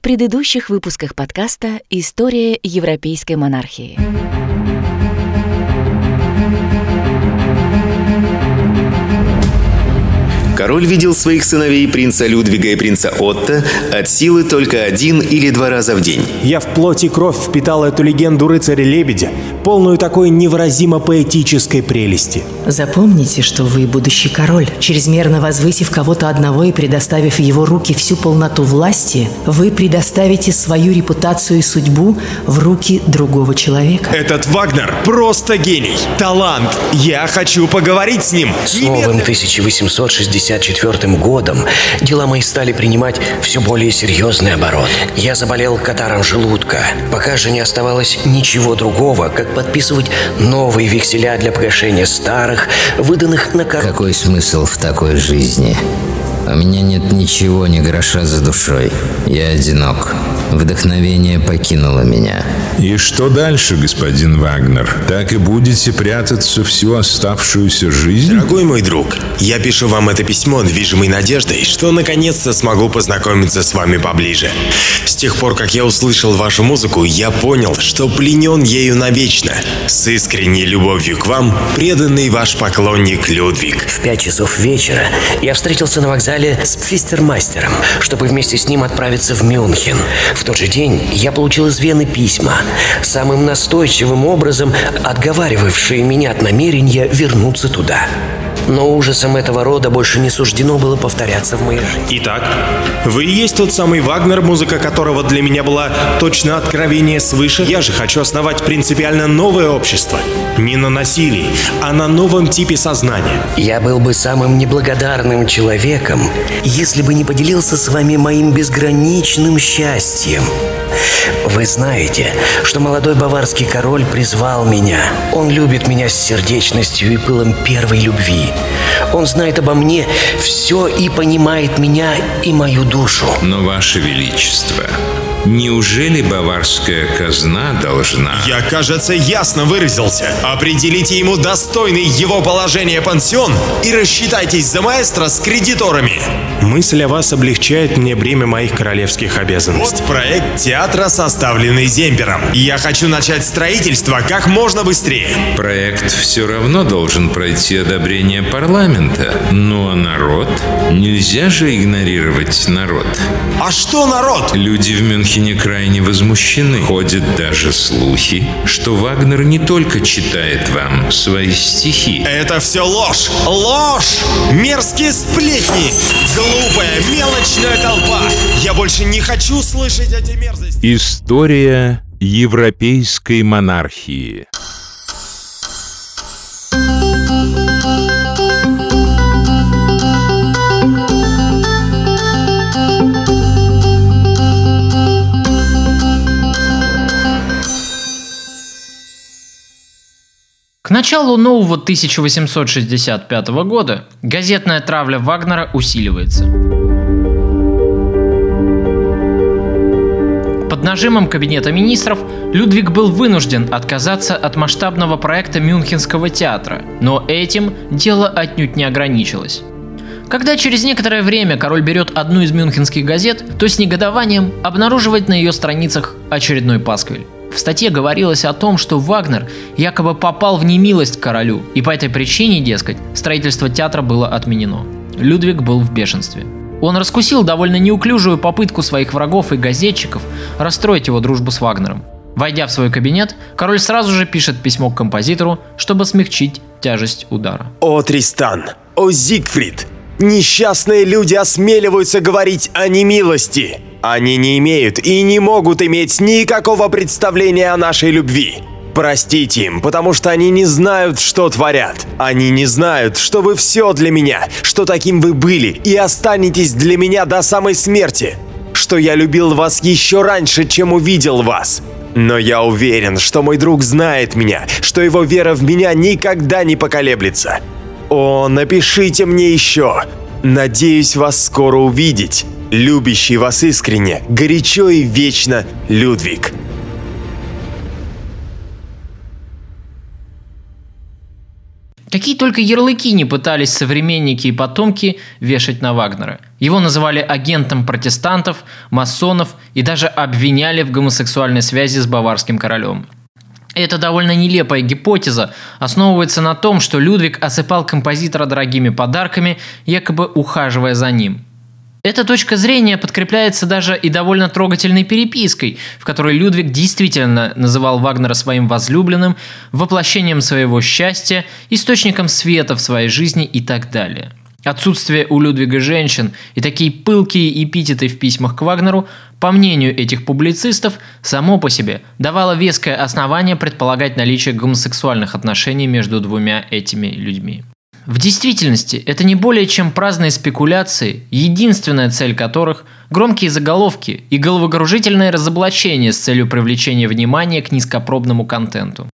в предыдущих выпусках подкаста «История европейской монархии». Король видел своих сыновей принца Людвига и принца Отто от силы только один или два раза в день. Я в плоти кровь впитал эту легенду рыцаря-лебедя, полную такой невыразимо поэтической прелести. Запомните, что вы будущий король. Чрезмерно возвысив кого-то одного и предоставив в его руки всю полноту власти, вы предоставите свою репутацию и судьбу в руки другого человека. Этот Вагнер просто гений, талант. Я хочу поговорить с ним. С новым 1860 1954 годом дела мои стали принимать все более серьезный оборот. Я заболел катаром желудка. Пока же не оставалось ничего другого, как подписывать новые векселя для погашения старых, выданных на кар... Какой смысл в такой жизни? У меня нет ничего, ни гроша за душой. Я одинок. Вдохновение покинуло меня. И что дальше, господин Вагнер? Так и будете прятаться всю оставшуюся жизнь? Дорогой мой друг, я пишу вам это письмо, движимой надеждой, что наконец-то смогу познакомиться с вами поближе. С тех пор, как я услышал вашу музыку, я понял, что пленен ею навечно. С искренней любовью к вам, преданный ваш поклонник Людвиг. В пять часов вечера я встретился на вокзале с Пфистермастером, чтобы вместе с ним отправиться в Мюнхен. В тот же день я получил из Вены письма, самым настойчивым образом отговаривавшие меня от намерения вернуться туда. Но ужасом этого рода больше не суждено было повторяться в моей жизни. Итак, вы и есть тот самый Вагнер, музыка которого для меня была точно откровение свыше. Я же хочу основать принципиально новое общество. Не на насилии, а на новом типе сознания. Я был бы самым неблагодарным человеком, если бы не поделился с вами моим безграничным счастьем. Вы знаете, что молодой баварский король призвал меня. Он любит меня с сердечностью и пылом первой любви. Он знает обо мне все и понимает меня и мою душу. Но, Ваше Величество, Неужели баварская казна должна... Я, кажется, ясно выразился. Определите ему достойный его положения пансион и рассчитайтесь за маэстро с кредиторами. Мысль о вас облегчает мне бремя моих королевских обязанностей. Вот проект театра, составленный Зембером. Я хочу начать строительство как можно быстрее. Проект все равно должен пройти одобрение парламента. Ну а народ? Нельзя же игнорировать народ. А что народ? Люди в Мюнхене Мюнхене крайне возмущены. Ходят даже слухи, что Вагнер не только читает вам свои стихи. Это все ложь! Ложь! Мерзкие сплетни! Глупая, мелочная толпа! Я больше не хочу слышать эти мерзости! История европейской монархии К началу нового 1865 года газетная травля Вагнера усиливается. Под нажимом Кабинета министров Людвиг был вынужден отказаться от масштабного проекта Мюнхенского театра, но этим дело отнюдь не ограничилось. Когда через некоторое время король берет одну из мюнхенских газет, то с негодованием обнаруживает на ее страницах очередной пасквиль. В статье говорилось о том, что Вагнер якобы попал в немилость королю, и по этой причине, дескать, строительство театра было отменено. Людвиг был в бешенстве. Он раскусил довольно неуклюжую попытку своих врагов и газетчиков расстроить его дружбу с Вагнером. Войдя в свой кабинет, король сразу же пишет письмо к композитору, чтобы смягчить тяжесть удара. О, Тристан! О, Зигфрид! Несчастные люди осмеливаются говорить о немилости! Они не имеют и не могут иметь никакого представления о нашей любви. Простите им, потому что они не знают, что творят. Они не знают, что вы все для меня, что таким вы были и останетесь для меня до самой смерти. Что я любил вас еще раньше, чем увидел вас. Но я уверен, что мой друг знает меня, что его вера в меня никогда не поколеблется. О, напишите мне еще. Надеюсь вас скоро увидеть любящий вас искренне, горячо и вечно, Людвиг. Какие только ярлыки не пытались современники и потомки вешать на Вагнера. Его называли агентом протестантов, масонов и даже обвиняли в гомосексуальной связи с баварским королем. Эта довольно нелепая гипотеза основывается на том, что Людвиг осыпал композитора дорогими подарками, якобы ухаживая за ним – эта точка зрения подкрепляется даже и довольно трогательной перепиской, в которой Людвиг действительно называл Вагнера своим возлюбленным, воплощением своего счастья, источником света в своей жизни и так далее. Отсутствие у Людвига женщин и такие пылкие эпитеты в письмах к Вагнеру, по мнению этих публицистов, само по себе давало веское основание предполагать наличие гомосексуальных отношений между двумя этими людьми. В действительности это не более чем праздные спекуляции, единственная цель которых – громкие заголовки и головокружительное разоблачение с целью привлечения внимания к низкопробному контенту.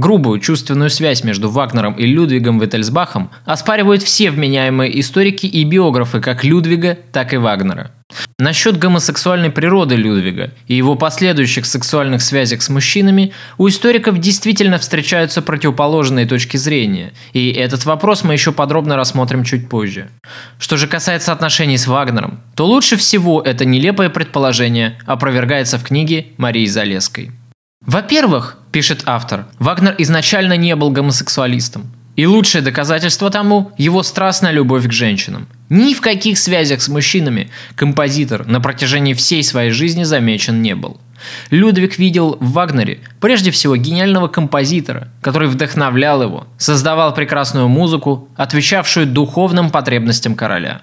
Грубую чувственную связь между Вагнером и Людвигом Виттельсбахом оспаривают все вменяемые историки и биографы как Людвига, так и Вагнера – Насчет гомосексуальной природы Людвига и его последующих сексуальных связях с мужчинами у историков действительно встречаются противоположные точки зрения, и этот вопрос мы еще подробно рассмотрим чуть позже. Что же касается отношений с Вагнером, то лучше всего это нелепое предположение опровергается в книге Марии Залеской. Во-первых, пишет автор, Вагнер изначально не был гомосексуалистом. И лучшее доказательство тому – его страстная любовь к женщинам. Ни в каких связях с мужчинами композитор на протяжении всей своей жизни замечен не был. Людвиг видел в Вагнере прежде всего гениального композитора, который вдохновлял его, создавал прекрасную музыку, отвечавшую духовным потребностям короля.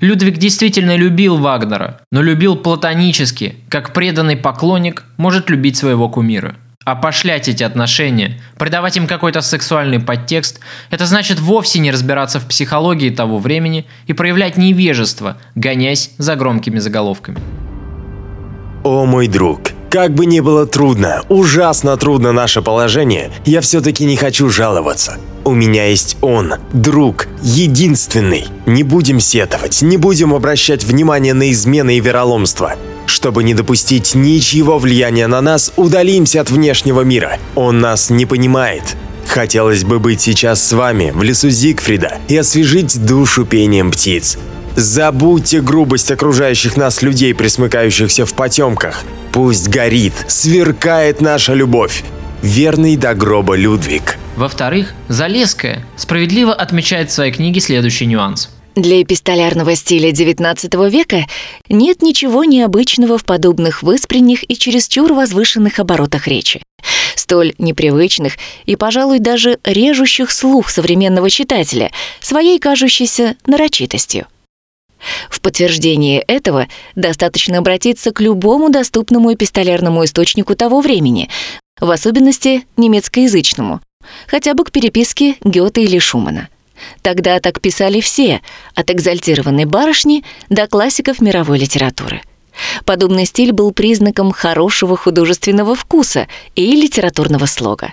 Людвиг действительно любил Вагнера, но любил платонически, как преданный поклонник может любить своего кумира – опошлять эти отношения, придавать им какой-то сексуальный подтекст, это значит вовсе не разбираться в психологии того времени и проявлять невежество, гонясь за громкими заголовками. О мой друг, как бы ни было трудно, ужасно трудно наше положение, я все-таки не хочу жаловаться. У меня есть он, друг, единственный. Не будем сетовать, не будем обращать внимание на измены и вероломство. Чтобы не допустить ничьего влияния на нас, удалимся от внешнего мира. Он нас не понимает. Хотелось бы быть сейчас с вами, в лесу Зигфрида, и освежить душу пением птиц. Забудьте грубость окружающих нас людей, присмыкающихся в потемках. Пусть горит, сверкает наша любовь. Верный до гроба Людвиг. Во-вторых, Залеская справедливо отмечает в своей книге следующий нюанс – для эпистолярного стиля XIX века нет ничего необычного в подобных выспренних и чересчур возвышенных оборотах речи, столь непривычных и, пожалуй, даже режущих слух современного читателя, своей кажущейся нарочитостью. В подтверждение этого достаточно обратиться к любому доступному эпистолярному источнику того времени, в особенности немецкоязычному, хотя бы к переписке Гёте или Шумана – Тогда так писали все, от экзальтированной барышни до классиков мировой литературы. Подобный стиль был признаком хорошего художественного вкуса и литературного слога.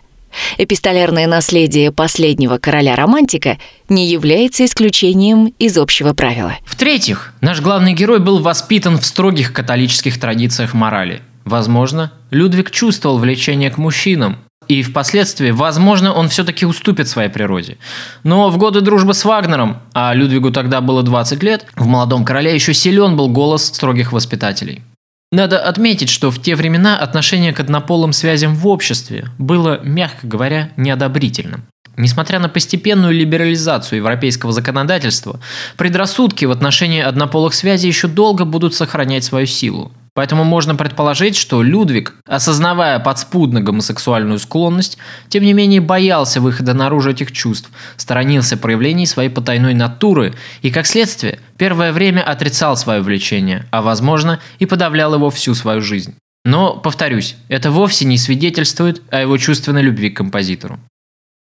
Эпистолярное наследие последнего короля-романтика не является исключением из общего правила. В-третьих, наш главный герой был воспитан в строгих католических традициях морали. Возможно, Людвиг чувствовал влечение к мужчинам, и впоследствии, возможно, он все-таки уступит своей природе. Но в годы дружбы с Вагнером, а Людвигу тогда было 20 лет, в «Молодом короле» еще силен был голос строгих воспитателей. Надо отметить, что в те времена отношение к однополым связям в обществе было, мягко говоря, неодобрительным. Несмотря на постепенную либерализацию европейского законодательства, предрассудки в отношении однополых связей еще долго будут сохранять свою силу. Поэтому можно предположить, что Людвиг, осознавая подспудно гомосексуальную склонность, тем не менее боялся выхода наружу этих чувств, сторонился проявлений своей потайной натуры и, как следствие, первое время отрицал свое влечение, а, возможно, и подавлял его всю свою жизнь. Но, повторюсь, это вовсе не свидетельствует о его чувственной любви к композитору.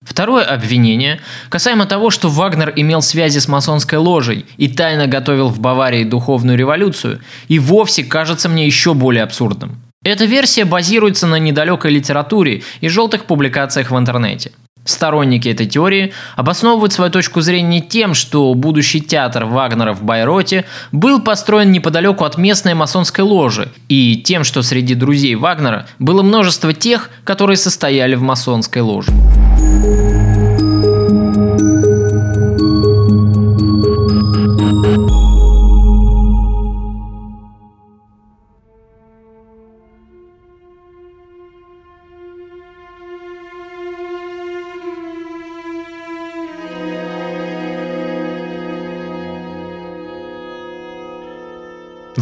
Второе обвинение касаемо того, что Вагнер имел связи с масонской ложей и тайно готовил в Баварии духовную революцию, и вовсе кажется мне еще более абсурдным. Эта версия базируется на недалекой литературе и желтых публикациях в интернете. Сторонники этой теории обосновывают свою точку зрения тем, что будущий театр Вагнера в Байроте был построен неподалеку от местной масонской ложи, и тем, что среди друзей Вагнера было множество тех, которые состояли в масонской ложе.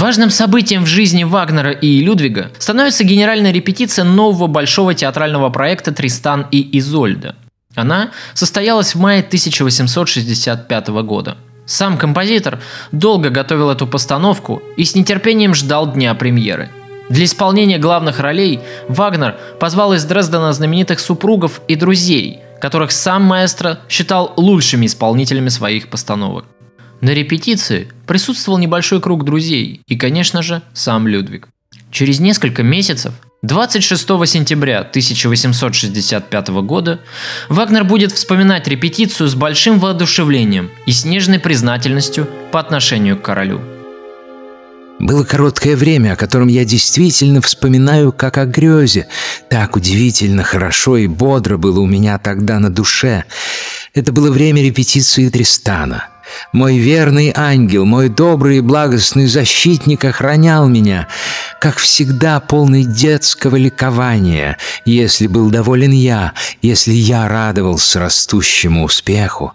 Важным событием в жизни Вагнера и Людвига становится генеральная репетиция нового большого театрального проекта «Тристан и Изольда». Она состоялась в мае 1865 года. Сам композитор долго готовил эту постановку и с нетерпением ждал дня премьеры. Для исполнения главных ролей Вагнер позвал из Дрездена знаменитых супругов и друзей, которых сам маэстро считал лучшими исполнителями своих постановок. На репетиции присутствовал небольшой круг друзей и, конечно же, сам Людвиг. Через несколько месяцев, 26 сентября 1865 года, Вагнер будет вспоминать репетицию с большим воодушевлением и с нежной признательностью по отношению к королю. Было короткое время, о котором я действительно вспоминаю как о грезе. Так удивительно хорошо и бодро было у меня тогда на душе. Это было время репетиции Тристана – мой верный ангел, мой добрый и благостный защитник охранял меня, как всегда полный детского ликования, если был доволен я, если я радовался растущему успеху.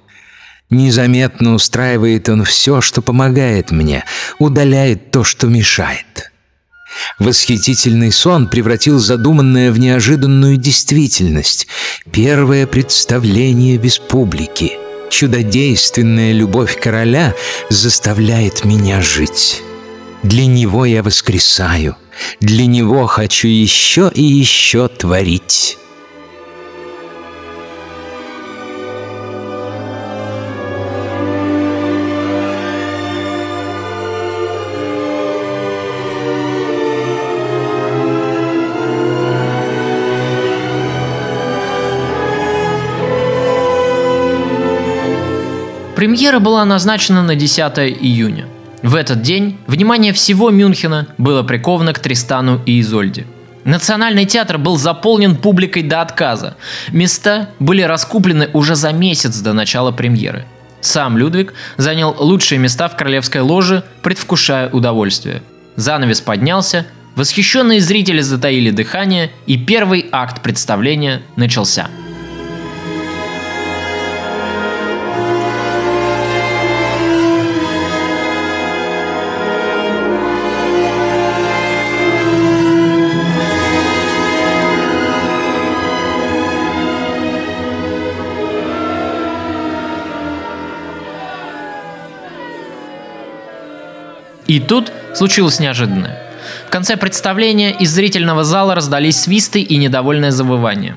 Незаметно устраивает он все, что помогает мне, удаляет то, что мешает. Восхитительный сон превратил задуманное в неожиданную действительность. Первое представление без публики — Чудодейственная любовь короля заставляет меня жить. Для него я воскресаю, для него хочу еще и еще творить. Премьера была назначена на 10 июня. В этот день внимание всего Мюнхена было приковано к Тристану и Изольде. Национальный театр был заполнен публикой до отказа. Места были раскуплены уже за месяц до начала премьеры. Сам Людвиг занял лучшие места в королевской ложе, предвкушая удовольствие. Занавес поднялся, восхищенные зрители затаили дыхание, и первый акт представления начался – И тут случилось неожиданное. В конце представления из зрительного зала раздались свисты и недовольное завывание.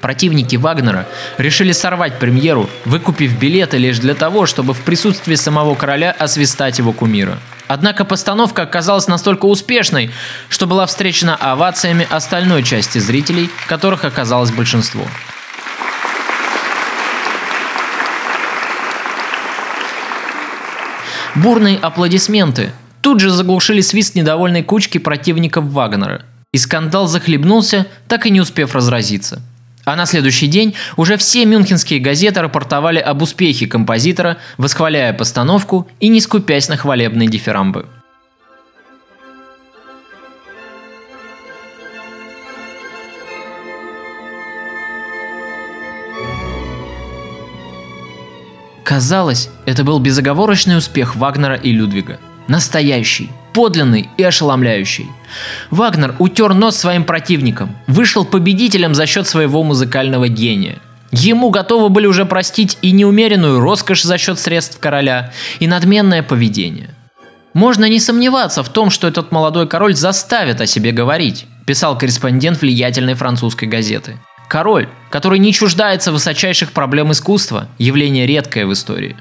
Противники Вагнера решили сорвать премьеру, выкупив билеты лишь для того, чтобы в присутствии самого короля освистать его кумира. Однако постановка оказалась настолько успешной, что была встречена овациями остальной части зрителей, которых оказалось большинство. Бурные аплодисменты тут же заглушили свист недовольной кучки противников Вагнера. И скандал захлебнулся, так и не успев разразиться. А на следующий день уже все мюнхенские газеты рапортовали об успехе композитора, восхваляя постановку и не скупясь на хвалебные дифирамбы. Казалось, это был безоговорочный успех Вагнера и Людвига. Настоящий, подлинный и ошеломляющий. Вагнер утер нос своим противникам, вышел победителем за счет своего музыкального гения. Ему готовы были уже простить и неумеренную роскошь за счет средств короля, и надменное поведение. Можно не сомневаться в том, что этот молодой король заставит о себе говорить, писал корреспондент влиятельной французской газеты. Король, который не чуждается высочайших проблем искусства, явление редкое в истории.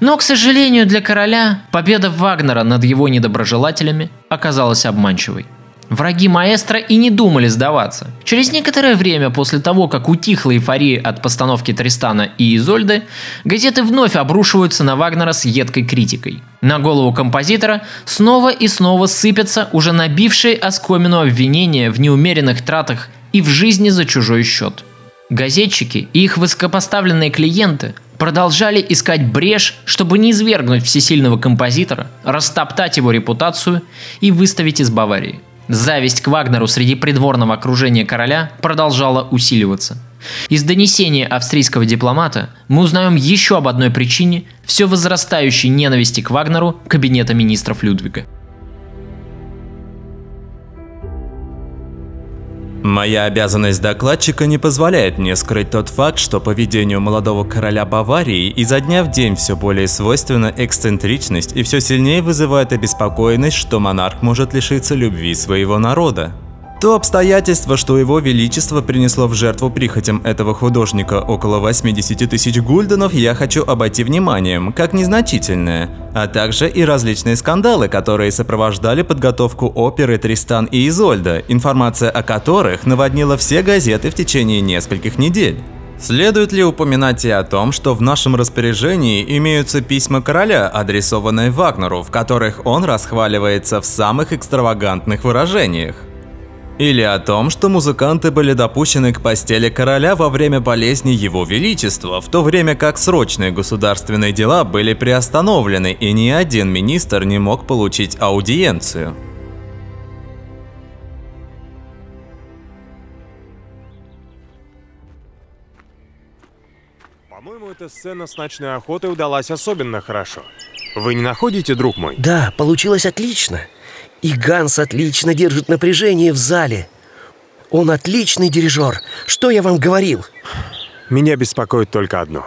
Но, к сожалению, для короля победа Вагнера над его недоброжелателями оказалась обманчивой. Враги маэстро и не думали сдаваться. Через некоторое время после того, как утихла эйфория от постановки Тристана и Изольды, газеты вновь обрушиваются на Вагнера с едкой критикой. На голову композитора снова и снова сыпятся уже набившие оскомину обвинения в неумеренных тратах и в жизни за чужой счет. Газетчики и их высокопоставленные клиенты продолжали искать брешь, чтобы не извергнуть всесильного композитора, растоптать его репутацию и выставить из Баварии. Зависть к Вагнеру среди придворного окружения короля продолжала усиливаться. Из донесения австрийского дипломата мы узнаем еще об одной причине все возрастающей ненависти к Вагнеру кабинета министров Людвига. Моя обязанность докладчика не позволяет мне скрыть тот факт, что поведению молодого короля Баварии изо дня в день все более свойственна эксцентричность и все сильнее вызывает обеспокоенность, что монарх может лишиться любви своего народа. То обстоятельство, что его величество принесло в жертву прихотям этого художника около 80 тысяч гульденов, я хочу обойти вниманием, как незначительное, а также и различные скандалы, которые сопровождали подготовку оперы «Тристан и Изольда», информация о которых наводнила все газеты в течение нескольких недель. Следует ли упоминать и о том, что в нашем распоряжении имеются письма короля, адресованные Вагнеру, в которых он расхваливается в самых экстравагантных выражениях? Или о том, что музыканты были допущены к постели короля во время болезни его величества, в то время как срочные государственные дела были приостановлены и ни один министр не мог получить аудиенцию. По-моему, эта сцена с ночной охотой удалась особенно хорошо. Вы не находите, друг мой? Да, получилось отлично. И Ганс отлично держит напряжение в зале. Он отличный дирижер. Что я вам говорил? Меня беспокоит только одно.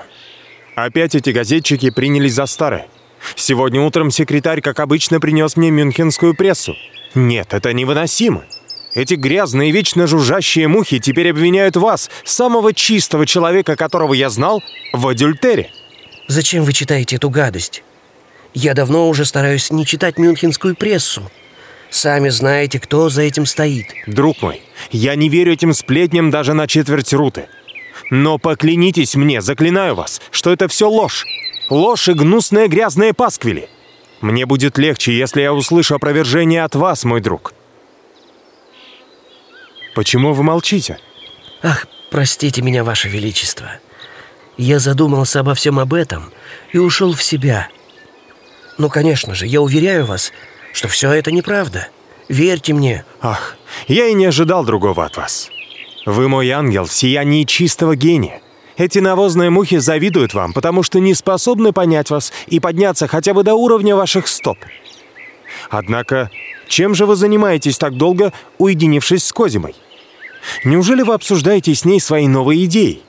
Опять эти газетчики принялись за старое. Сегодня утром секретарь, как обычно, принес мне мюнхенскую прессу. Нет, это невыносимо. Эти грязные, вечно жужжащие мухи теперь обвиняют вас, самого чистого человека, которого я знал, в адюльтере. Зачем вы читаете эту гадость? Я давно уже стараюсь не читать мюнхенскую прессу. Сами знаете, кто за этим стоит. Друг мой, я не верю этим сплетням даже на четверть руты. Но поклянитесь мне, заклинаю вас, что это все ложь. Ложь и гнусные грязные пасквили. Мне будет легче, если я услышу опровержение от вас, мой друг. Почему вы молчите? Ах, простите меня, Ваше Величество. Я задумался обо всем об этом и ушел в себя. Ну, конечно же, я уверяю вас, что все это неправда. Верьте мне. Ах, я и не ожидал другого от вас. Вы мой ангел в сиянии чистого гения. Эти навозные мухи завидуют вам, потому что не способны понять вас и подняться хотя бы до уровня ваших стоп. Однако, чем же вы занимаетесь так долго, уединившись с Козимой? Неужели вы обсуждаете с ней свои новые идеи?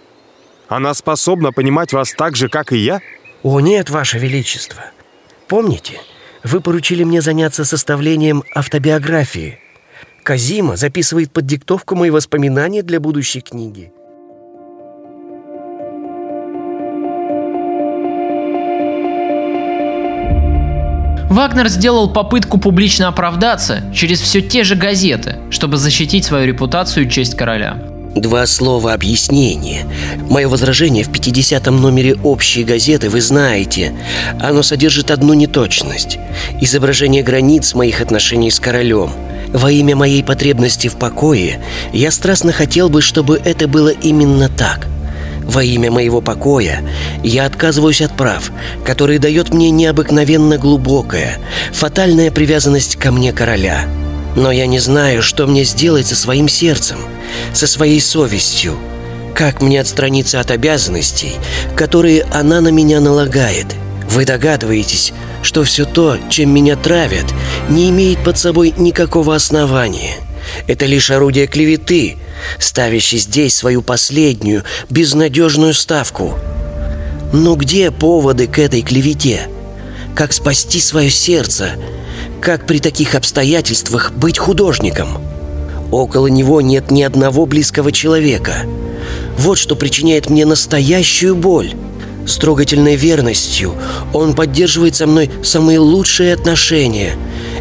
Она способна понимать вас так же, как и я? О нет, Ваше Величество. Помните, вы поручили мне заняться составлением автобиографии. Казима записывает под диктовку мои воспоминания для будущей книги. Вагнер сделал попытку публично оправдаться через все те же газеты, чтобы защитить свою репутацию и честь короля. Два слова объяснения. Мое возражение в 50-м номере общей газеты вы знаете. Оно содержит одну неточность. Изображение границ моих отношений с королем. Во имя моей потребности в покое я страстно хотел бы, чтобы это было именно так. Во имя моего покоя я отказываюсь от прав, которые дает мне необыкновенно глубокая, фатальная привязанность ко мне короля. Но я не знаю, что мне сделать со своим сердцем, со своей совестью. Как мне отстраниться от обязанностей, которые она на меня налагает? Вы догадываетесь, что все то, чем меня травят, не имеет под собой никакого основания. Это лишь орудие клеветы, ставящий здесь свою последнюю, безнадежную ставку. Но где поводы к этой клевете? Как спасти свое сердце? Как при таких обстоятельствах быть художником? Около него нет ни одного близкого человека. Вот что причиняет мне настоящую боль. С трогательной верностью он поддерживает со мной самые лучшие отношения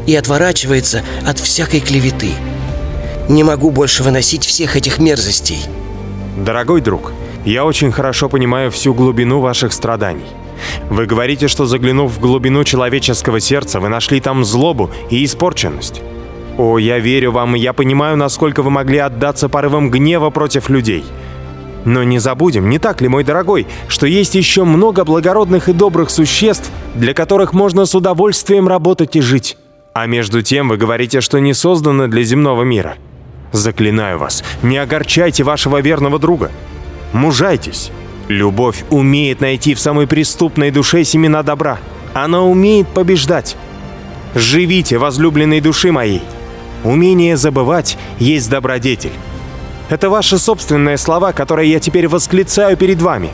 и отворачивается от всякой клеветы. Не могу больше выносить всех этих мерзостей. Дорогой друг, я очень хорошо понимаю всю глубину ваших страданий. Вы говорите, что заглянув в глубину человеческого сердца, вы нашли там злобу и испорченность. О, я верю вам, и я понимаю, насколько вы могли отдаться порывам гнева против людей. Но не забудем, не так ли, мой дорогой, что есть еще много благородных и добрых существ, для которых можно с удовольствием работать и жить. А между тем вы говорите, что не созданы для земного мира. Заклинаю вас, не огорчайте вашего верного друга. Мужайтесь. Любовь умеет найти в самой преступной душе семена добра. Она умеет побеждать. Живите, возлюбленной души моей. Умение забывать есть добродетель. Это ваши собственные слова, которые я теперь восклицаю перед вами.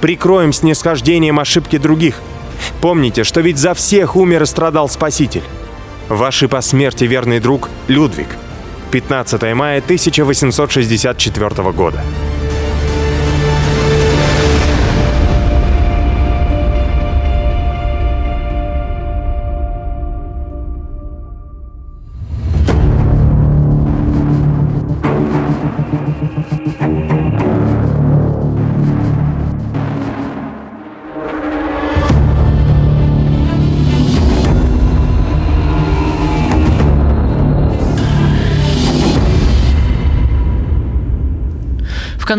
Прикроем снисхождением ошибки других. Помните, что ведь за всех умер и страдал Спаситель. Ваши по смерти верный друг Людвиг. 15 мая 1864 года.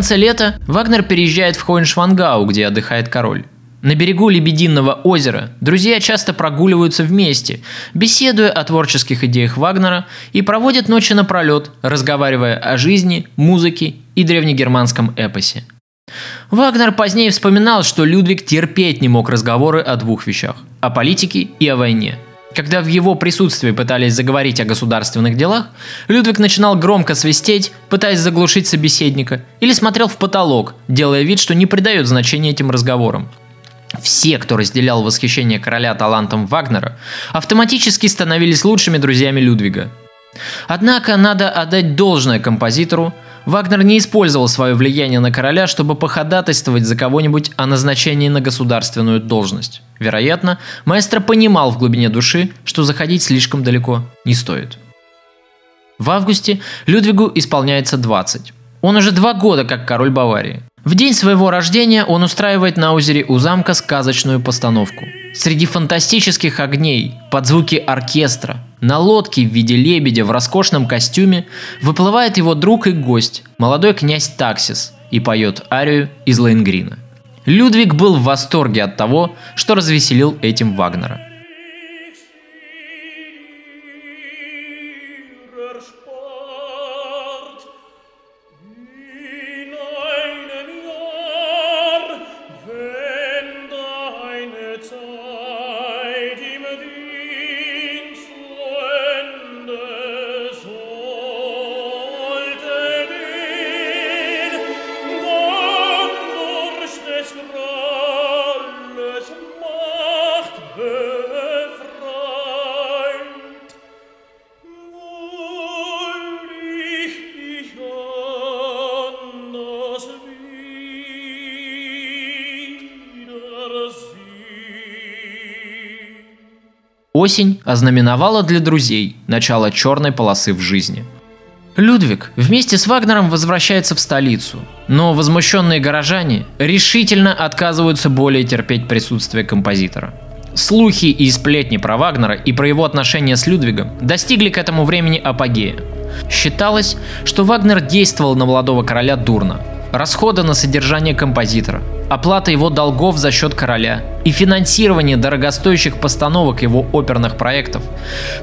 Конце лета Вагнер переезжает в Хоеншвангау, где отдыхает король. На берегу Лебединого озера друзья часто прогуливаются вместе, беседуя о творческих идеях Вагнера и проводят ночи напролет, разговаривая о жизни, музыке и древнегерманском эпосе. Вагнер позднее вспоминал, что Людвиг терпеть не мог разговоры о двух вещах – о политике и о войне – когда в его присутствии пытались заговорить о государственных делах, Людвиг начинал громко свистеть, пытаясь заглушить собеседника, или смотрел в потолок, делая вид, что не придает значения этим разговорам. Все, кто разделял восхищение короля талантом Вагнера, автоматически становились лучшими друзьями Людвига. Однако надо отдать должное композитору, Вагнер не использовал свое влияние на короля, чтобы походатайствовать за кого-нибудь о назначении на государственную должность. Вероятно, маэстро понимал в глубине души, что заходить слишком далеко не стоит. В августе Людвигу исполняется 20. Он уже два года как король Баварии. В день своего рождения он устраивает на озере у замка сказочную постановку. Среди фантастических огней, под звуки оркестра, на лодке в виде лебедя в роскошном костюме выплывает его друг и гость, молодой князь Таксис, и поет арию из Лейнгрина. Людвиг был в восторге от того, что развеселил этим Вагнера. Осень ознаменовала для друзей начало черной полосы в жизни. Людвиг вместе с Вагнером возвращается в столицу, но возмущенные горожане решительно отказываются более терпеть присутствие композитора. Слухи и сплетни про Вагнера и про его отношения с Людвигом достигли к этому времени апогея. Считалось, что Вагнер действовал на молодого короля дурно. Расходы на содержание композитора, оплата его долгов за счет короля и финансирование дорогостоящих постановок его оперных проектов.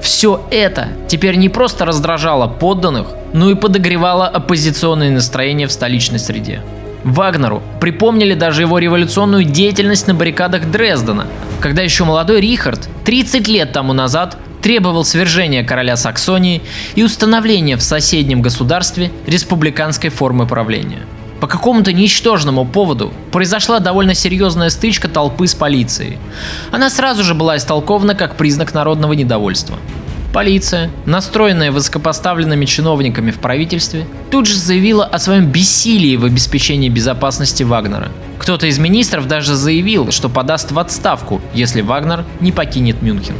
Все это теперь не просто раздражало подданных, но и подогревало оппозиционные настроения в столичной среде. Вагнеру припомнили даже его революционную деятельность на баррикадах Дрездена, когда еще молодой Рихард 30 лет тому назад требовал свержения короля Саксонии и установления в соседнем государстве республиканской формы правления – по какому-то ничтожному поводу произошла довольно серьезная стычка толпы с полицией. Она сразу же была истолкована как признак народного недовольства. Полиция, настроенная высокопоставленными чиновниками в правительстве, тут же заявила о своем бессилии в обеспечении безопасности Вагнера. Кто-то из министров даже заявил, что подаст в отставку, если Вагнер не покинет Мюнхен.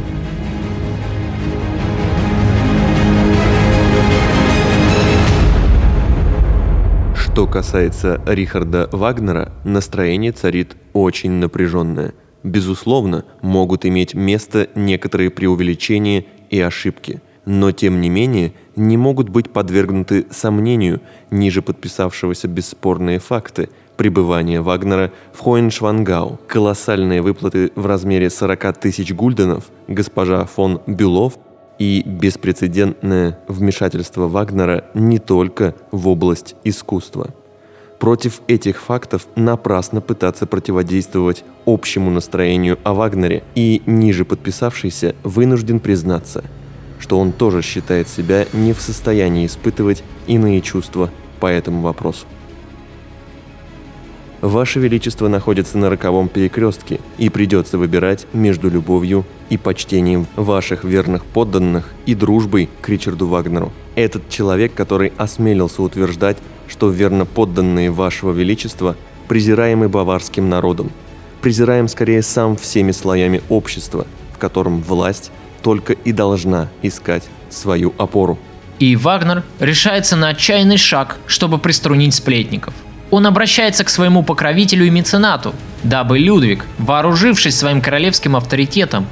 Что касается Рихарда Вагнера, настроение царит очень напряженное. Безусловно, могут иметь место некоторые преувеличения и ошибки, но тем не менее не могут быть подвергнуты сомнению ниже подписавшегося бесспорные факты пребывания Вагнера в Хоеншвангау, колоссальные выплаты в размере 40 тысяч гульденов, госпожа фон Бюлов – и беспрецедентное вмешательство Вагнера не только в область искусства. Против этих фактов напрасно пытаться противодействовать общему настроению о Вагнере, и ниже подписавшийся вынужден признаться, что он тоже считает себя не в состоянии испытывать иные чувства по этому вопросу. Ваше Величество находится на роковом перекрестке, и придется выбирать между любовью и почтением ваших верных подданных и дружбой к Ричарду Вагнеру. Этот человек, который осмелился утверждать, что верно подданные вашего Величества презираемы баварским народом, презираем скорее сам всеми слоями общества, в котором власть только и должна искать свою опору. И Вагнер решается на отчаянный шаг, чтобы приструнить сплетников – он обращается к своему покровителю и меценату, дабы Людвиг, вооружившись своим королевским авторитетом,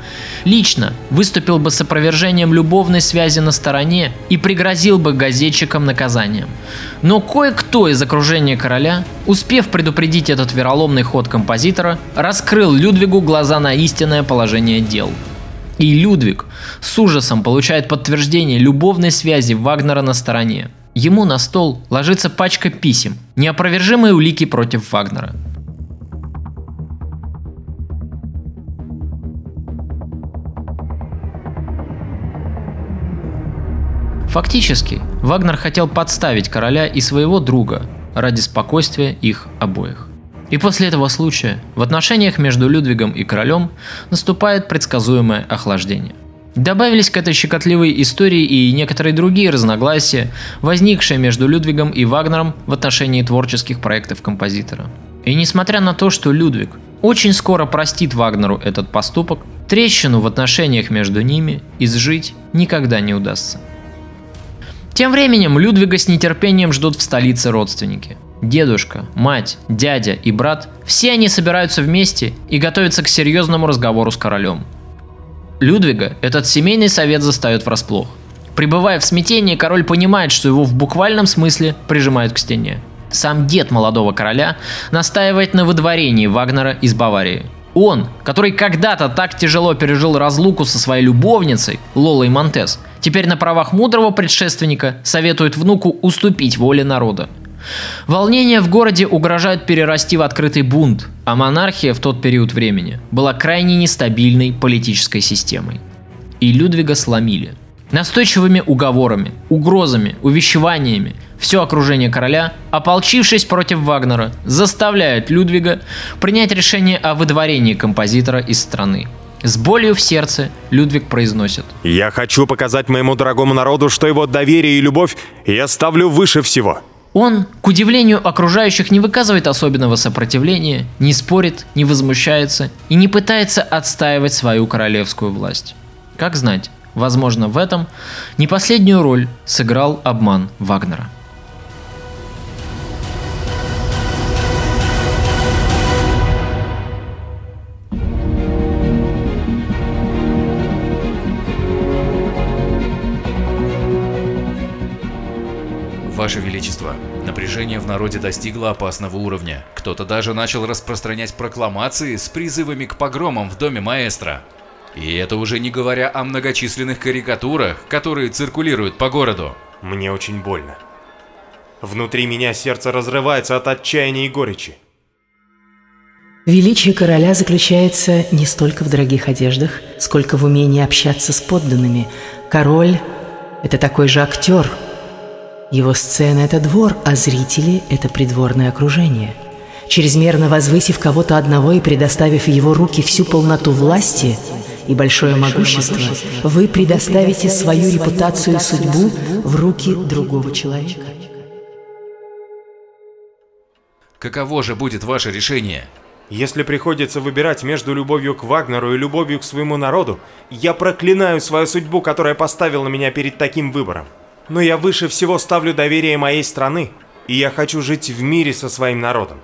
лично выступил бы с опровержением любовной связи на стороне и пригрозил бы газетчикам наказанием. Но кое-кто из окружения короля, успев предупредить этот вероломный ход композитора, раскрыл Людвигу глаза на истинное положение дел. И Людвиг с ужасом получает подтверждение любовной связи Вагнера на стороне. Ему на стол ложится пачка писем, неопровержимые улики против Вагнера. Фактически, Вагнер хотел подставить короля и своего друга ради спокойствия их обоих. И после этого случая в отношениях между Людвигом и королем наступает предсказуемое охлаждение – Добавились к этой щекотливой истории и некоторые другие разногласия, возникшие между Людвигом и Вагнером в отношении творческих проектов композитора. И несмотря на то, что Людвиг очень скоро простит Вагнеру этот поступок, трещину в отношениях между ними изжить никогда не удастся. Тем временем Людвига с нетерпением ждут в столице родственники. Дедушка, мать, дядя и брат – все они собираются вместе и готовятся к серьезному разговору с королем – Людвига этот семейный совет застает врасплох. Прибывая в смятении, король понимает, что его в буквальном смысле прижимают к стене. Сам дед молодого короля настаивает на выдворении Вагнера из Баварии. Он, который когда-то так тяжело пережил разлуку со своей любовницей, Лолой Монтес, теперь на правах мудрого предшественника советует внуку уступить воле народа. Волнения в городе угрожают перерасти в открытый бунт, а монархия в тот период времени была крайне нестабильной политической системой. И Людвига сломили. Настойчивыми уговорами, угрозами, увещеваниями все окружение короля, ополчившись против Вагнера, заставляет Людвига принять решение о выдворении композитора из страны. С болью в сердце Людвиг произносит. «Я хочу показать моему дорогому народу, что его доверие и любовь я ставлю выше всего. Он, к удивлению окружающих, не выказывает особенного сопротивления, не спорит, не возмущается и не пытается отстаивать свою королевскую власть. Как знать, возможно в этом не последнюю роль сыграл обман Вагнера. Ваше Величество, напряжение в народе достигло опасного уровня. Кто-то даже начал распространять прокламации с призывами к погромам в доме маэстро. И это уже не говоря о многочисленных карикатурах, которые циркулируют по городу. Мне очень больно. Внутри меня сердце разрывается от отчаяния и горечи. Величие короля заключается не столько в дорогих одеждах, сколько в умении общаться с подданными. Король – это такой же актер – его сцена – это двор, а зрители – это придворное окружение. Чрезмерно возвысив кого-то одного и предоставив его руки всю полноту власти и большое могущество, вы предоставите свою репутацию и судьбу в руки другого человека. Каково же будет ваше решение? Если приходится выбирать между любовью к Вагнеру и любовью к своему народу, я проклинаю свою судьбу, которая поставила меня перед таким выбором. Но я выше всего ставлю доверие моей страны, и я хочу жить в мире со своим народом.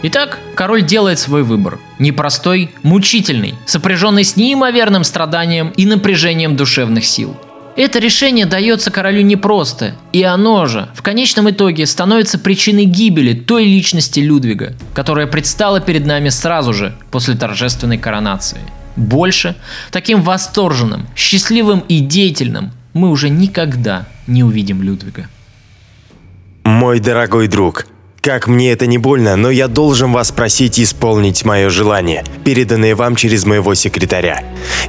Итак, король делает свой выбор. Непростой, мучительный, сопряженный с неимоверным страданием и напряжением душевных сил – Это решение дается королю непросто, и оно же в конечном итоге становится причиной гибели той личности Людвига, которая предстала перед нами сразу же после торжественной коронации. Больше таким восторженным, счастливым и деятельным мы уже никогда не увидим Людвига. Мой дорогой друг, как мне это не больно, но я должен вас просить исполнить мое желание, переданное вам через моего секретаря.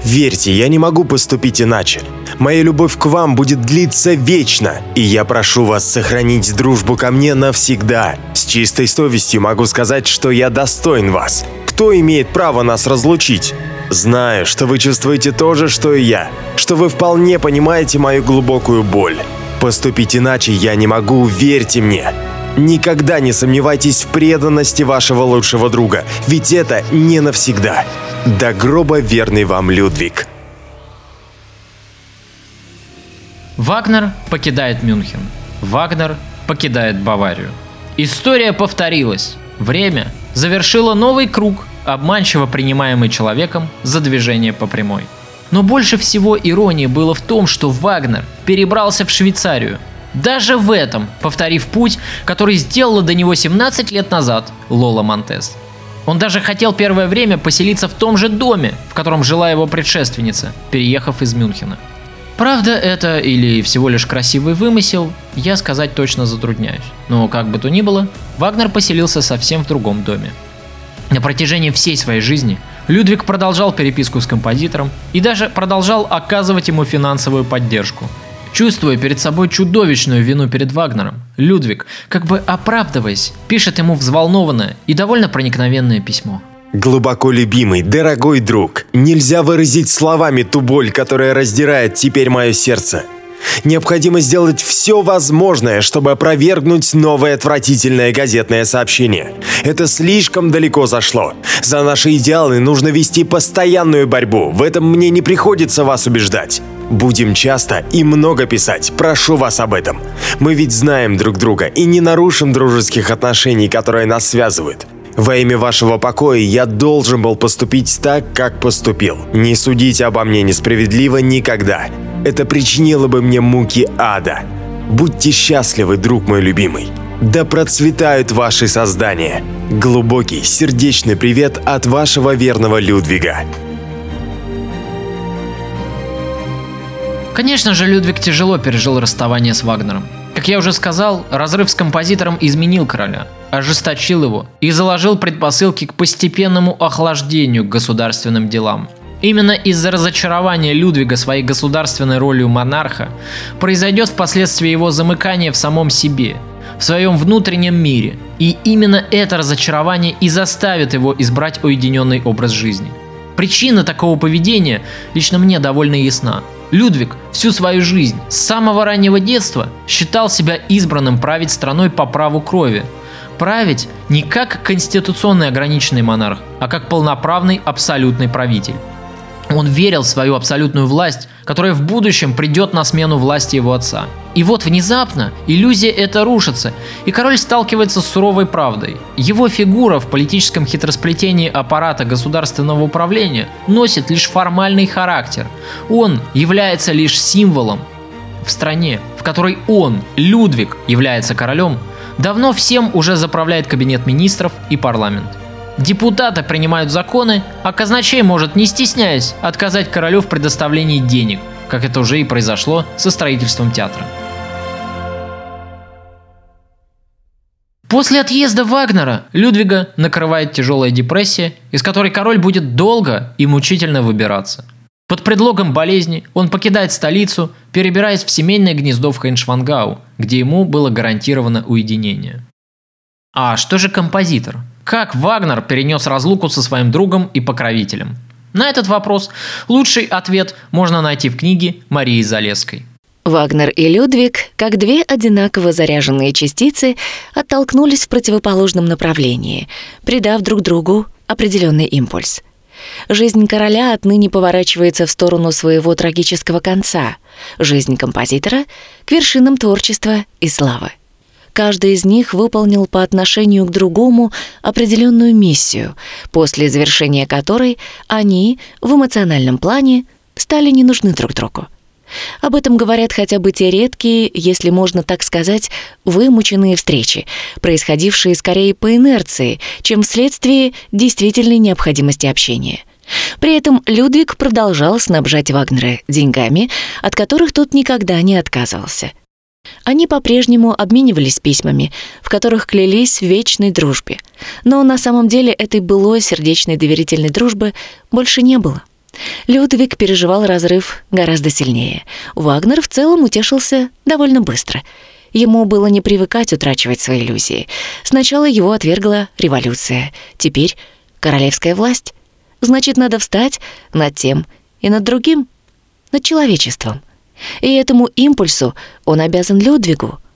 Верьте, я не могу поступить иначе. Моя любовь к вам будет длиться вечно, и я прошу вас сохранить дружбу ко мне навсегда. С чистой совестью могу сказать, что я достоин вас. Кто имеет право нас разлучить? Знаю, что вы чувствуете то же, что и я, что вы вполне понимаете мою глубокую боль. Поступить иначе я не могу, верьте мне. Никогда не сомневайтесь в преданности вашего лучшего друга, ведь это не навсегда. До гроба верный вам Людвиг. Вагнер покидает Мюнхен. Вагнер покидает Баварию. История повторилась. Время завершило новый круг, обманчиво принимаемый человеком за движение по прямой. Но больше всего иронии было в том, что Вагнер перебрался в Швейцарию. Даже в этом, повторив путь, который сделала до него 17 лет назад Лола Монтес. Он даже хотел первое время поселиться в том же доме, в котором жила его предшественница, переехав из Мюнхена. Правда это или всего лишь красивый вымысел, я сказать точно затрудняюсь. Но как бы то ни было, Вагнер поселился совсем в другом доме. На протяжении всей своей жизни Людвиг продолжал переписку с композитором и даже продолжал оказывать ему финансовую поддержку. Чувствуя перед собой чудовищную вину перед Вагнером, Людвиг, как бы оправдываясь, пишет ему взволнованное и довольно проникновенное письмо. Глубоко любимый, дорогой друг, нельзя выразить словами ту боль, которая раздирает теперь мое сердце. Необходимо сделать все возможное, чтобы опровергнуть новое отвратительное газетное сообщение. Это слишком далеко зашло. За наши идеалы нужно вести постоянную борьбу. В этом мне не приходится вас убеждать. Будем часто и много писать. Прошу вас об этом. Мы ведь знаем друг друга и не нарушим дружеских отношений, которые нас связывают. Во имя вашего покоя я должен был поступить так, как поступил. Не судите обо мне несправедливо никогда. Это причинило бы мне муки ада. Будьте счастливы, друг мой любимый. Да процветают ваши создания. Глубокий, сердечный привет от вашего верного Людвига. Конечно же, Людвиг тяжело пережил расставание с Вагнером. Как я уже сказал, разрыв с композитором изменил короля, ожесточил его и заложил предпосылки к постепенному охлаждению к государственным делам. Именно из-за разочарования Людвига своей государственной ролью монарха произойдет впоследствии его замыкание в самом себе, в своем внутреннем мире. И именно это разочарование и заставит его избрать уединенный образ жизни. Причина такого поведения лично мне довольно ясна. Людвиг всю свою жизнь, с самого раннего детства, считал себя избранным править страной по праву крови. Править не как конституционный ограниченный монарх, а как полноправный абсолютный правитель. Он верил в свою абсолютную власть, которая в будущем придет на смену власти его отца. И вот внезапно иллюзия эта рушится, и король сталкивается с суровой правдой. Его фигура в политическом хитросплетении аппарата государственного управления носит лишь формальный характер. Он является лишь символом. В стране, в которой он, Людвиг, является королем, давно всем уже заправляет кабинет министров и парламент. Депутаты принимают законы, а казначей может, не стесняясь, отказать королю в предоставлении денег, как это уже и произошло со строительством театра. После отъезда Вагнера Людвига накрывает тяжелая депрессия, из которой король будет долго и мучительно выбираться. Под предлогом болезни он покидает столицу, перебираясь в семейное гнездо в Хайншвангау, где ему было гарантировано уединение. А что же композитор? Как Вагнер перенес разлуку со своим другом и покровителем? На этот вопрос лучший ответ можно найти в книге Марии Залесской. Вагнер и Людвиг, как две одинаково заряженные частицы, оттолкнулись в противоположном направлении, придав друг другу определенный импульс. Жизнь короля отныне поворачивается в сторону своего трагического конца, жизнь композитора — к вершинам творчества и славы. Каждый из них выполнил по отношению к другому определенную миссию, после завершения которой они в эмоциональном плане стали не нужны друг другу. Об этом говорят хотя бы те редкие, если можно так сказать, вымученные встречи, происходившие скорее по инерции, чем вследствие действительной необходимости общения. При этом Людвиг продолжал снабжать Вагнера деньгами, от которых тот никогда не отказывался. Они по-прежнему обменивались письмами, в которых клялись в вечной дружбе. Но на самом деле этой былой сердечной доверительной дружбы больше не было. Людвиг переживал разрыв гораздо сильнее. Вагнер в целом утешился довольно быстро. Ему было не привыкать утрачивать свои иллюзии. Сначала его отвергла революция, теперь королевская власть. Значит, надо встать над тем и над другим, над человечеством. И этому импульсу он обязан Людвигу —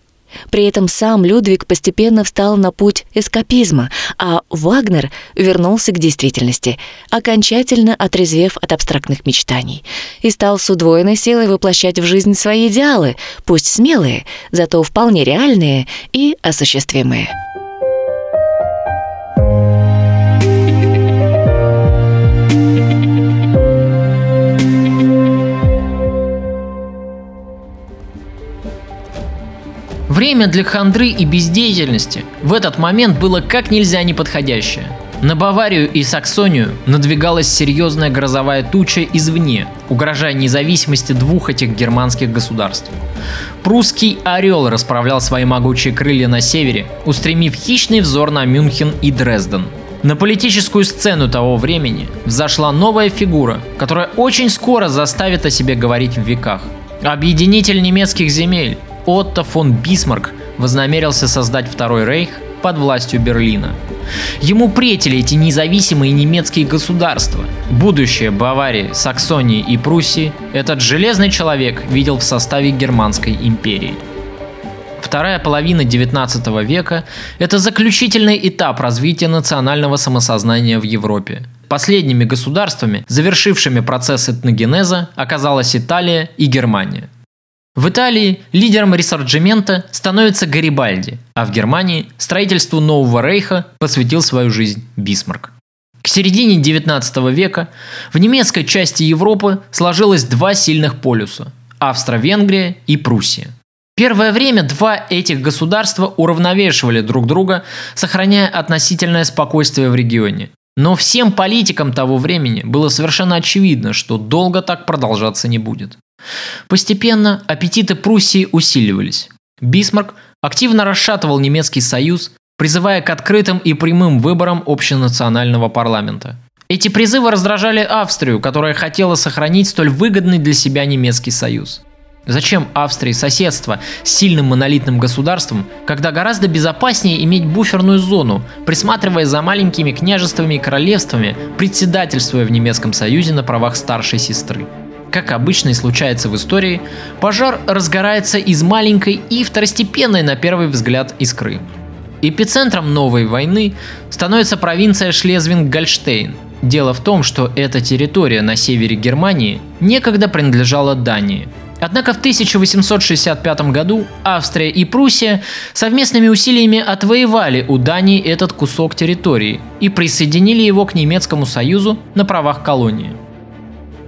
при этом сам Людвиг постепенно встал на путь эскапизма, а Вагнер вернулся к действительности, окончательно отрезвев от абстрактных мечтаний, и стал с удвоенной силой воплощать в жизнь свои идеалы, пусть смелые, зато вполне реальные и осуществимые. Время для хандры и бездеятельности в этот момент было как нельзя неподходящее. На Баварию и Саксонию надвигалась серьезная грозовая туча извне, угрожая независимости двух этих германских государств. Прусский «Орел» расправлял свои могучие крылья на севере, устремив хищный взор на Мюнхен и Дрезден. На политическую сцену того времени взошла новая фигура, которая очень скоро заставит о себе говорить в веках. Объединитель немецких земель, Отто фон Бисмарк вознамерился создать Второй Рейх под властью Берлина. Ему претели эти независимые немецкие государства. Будущее Баварии, Саксонии и Пруссии этот железный человек видел в составе Германской империи. Вторая половина XIX века – это заключительный этап развития национального самосознания в Европе. Последними государствами, завершившими процесс этногенеза, оказалась Италия и Германия. В Италии лидером ресорджимента становится Гарибальди, а в Германии строительству нового рейха посвятил свою жизнь Бисмарк. К середине XIX века в немецкой части Европы сложилось два сильных полюса – Австро-Венгрия и Пруссия. Первое время два этих государства уравновешивали друг друга, сохраняя относительное спокойствие в регионе. Но всем политикам того времени было совершенно очевидно, что долго так продолжаться не будет. Постепенно аппетиты Пруссии усиливались. Бисмарк активно расшатывал немецкий союз, призывая к открытым и прямым выборам общенационального парламента. Эти призывы раздражали Австрию, которая хотела сохранить столь выгодный для себя немецкий союз. Зачем Австрии соседство с сильным монолитным государством, когда гораздо безопаснее иметь буферную зону, присматривая за маленькими княжествами и королевствами, председательствуя в немецком союзе на правах старшей сестры? Как обычно и случается в истории, пожар разгорается из маленькой и второстепенной на первый взгляд искры. Эпицентром новой войны становится провинция Шлезвинг-Гольштейн. Дело в том, что эта территория на севере Германии некогда принадлежала Дании. Однако в 1865 году Австрия и Пруссия совместными усилиями отвоевали у Дании этот кусок территории и присоединили его к немецкому союзу на правах колонии.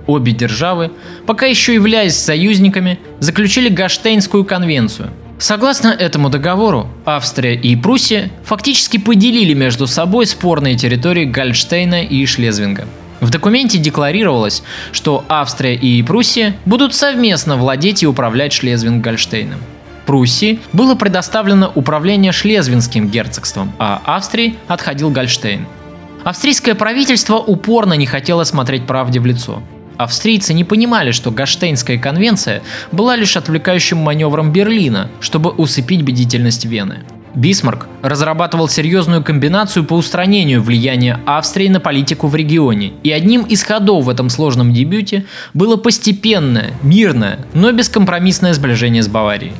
Обе державы, пока еще являясь союзниками, заключили Гаштейнскую конвенцию. Согласно этому договору, Австрия и Пруссия фактически поделили между собой спорные территории Гольштейна и Шлезвинга. В документе декларировалось, что Австрия и Пруссия будут совместно владеть и управлять Шлезвинг-Гольштейном. Пруссии было предоставлено управление Шлезвинским герцогством, а Австрии отходил Гольштейн. Австрийское правительство упорно не хотело смотреть правде в лицо. Австрийцы не понимали, что Гаштейнская конвенция была лишь отвлекающим маневром Берлина, чтобы усыпить бдительность Вены. Бисмарк разрабатывал серьезную комбинацию по устранению влияния Австрии на политику в регионе, и одним из ходов в этом сложном дебюте было постепенное, мирное, но бескомпромиссное сближение с Баварией.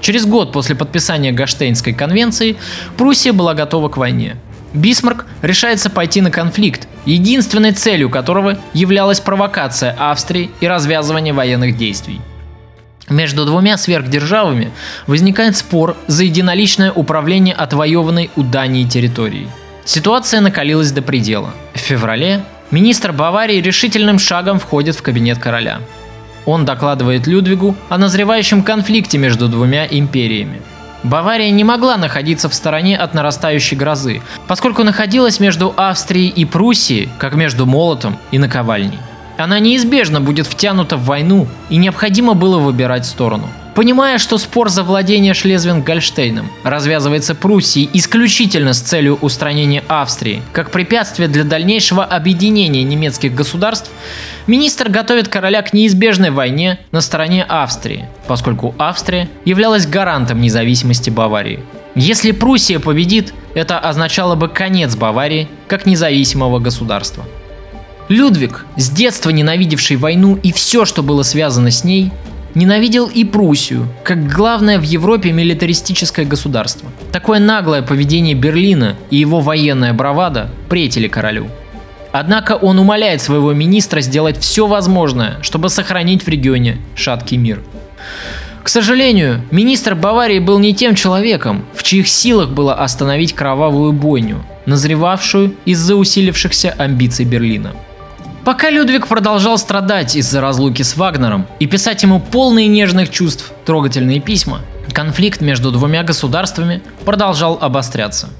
Через год после подписания Гаштейнской конвенции Пруссия была готова к войне. Бисмарк решается пойти на конфликт, единственной целью которого являлась провокация Австрии и развязывание военных действий. Между двумя сверхдержавами возникает спор за единоличное управление отвоеванной у Дании территорией. Ситуация накалилась до предела. В феврале министр Баварии решительным шагом входит в кабинет короля. Он докладывает Людвигу о назревающем конфликте между двумя империями. Бавария не могла находиться в стороне от нарастающей грозы, поскольку находилась между Австрией и Пруссией, как между молотом и наковальней. Она неизбежно будет втянута в войну, и необходимо было выбирать сторону – Понимая, что спор за владение Шлезвинг-Гольштейном развязывается Пруссией исключительно с целью устранения Австрии, как препятствие для дальнейшего объединения немецких государств, министр готовит короля к неизбежной войне на стороне Австрии, поскольку Австрия являлась гарантом независимости Баварии. Если Пруссия победит, это означало бы конец Баварии как независимого государства. Людвиг, с детства ненавидевший войну и все, что было связано с ней, Ненавидел и Пруссию, как главное в Европе милитаристическое государство. Такое наглое поведение Берлина и его военная бравада претели королю. Однако он умоляет своего министра сделать все возможное, чтобы сохранить в регионе шаткий мир. К сожалению, министр Баварии был не тем человеком, в чьих силах было остановить кровавую бойню, назревавшую из-за усилившихся амбиций Берлина. Пока Людвиг продолжал страдать из-за разлуки с Вагнером и писать ему полные нежных чувств трогательные письма, конфликт между двумя государствами продолжал обостряться.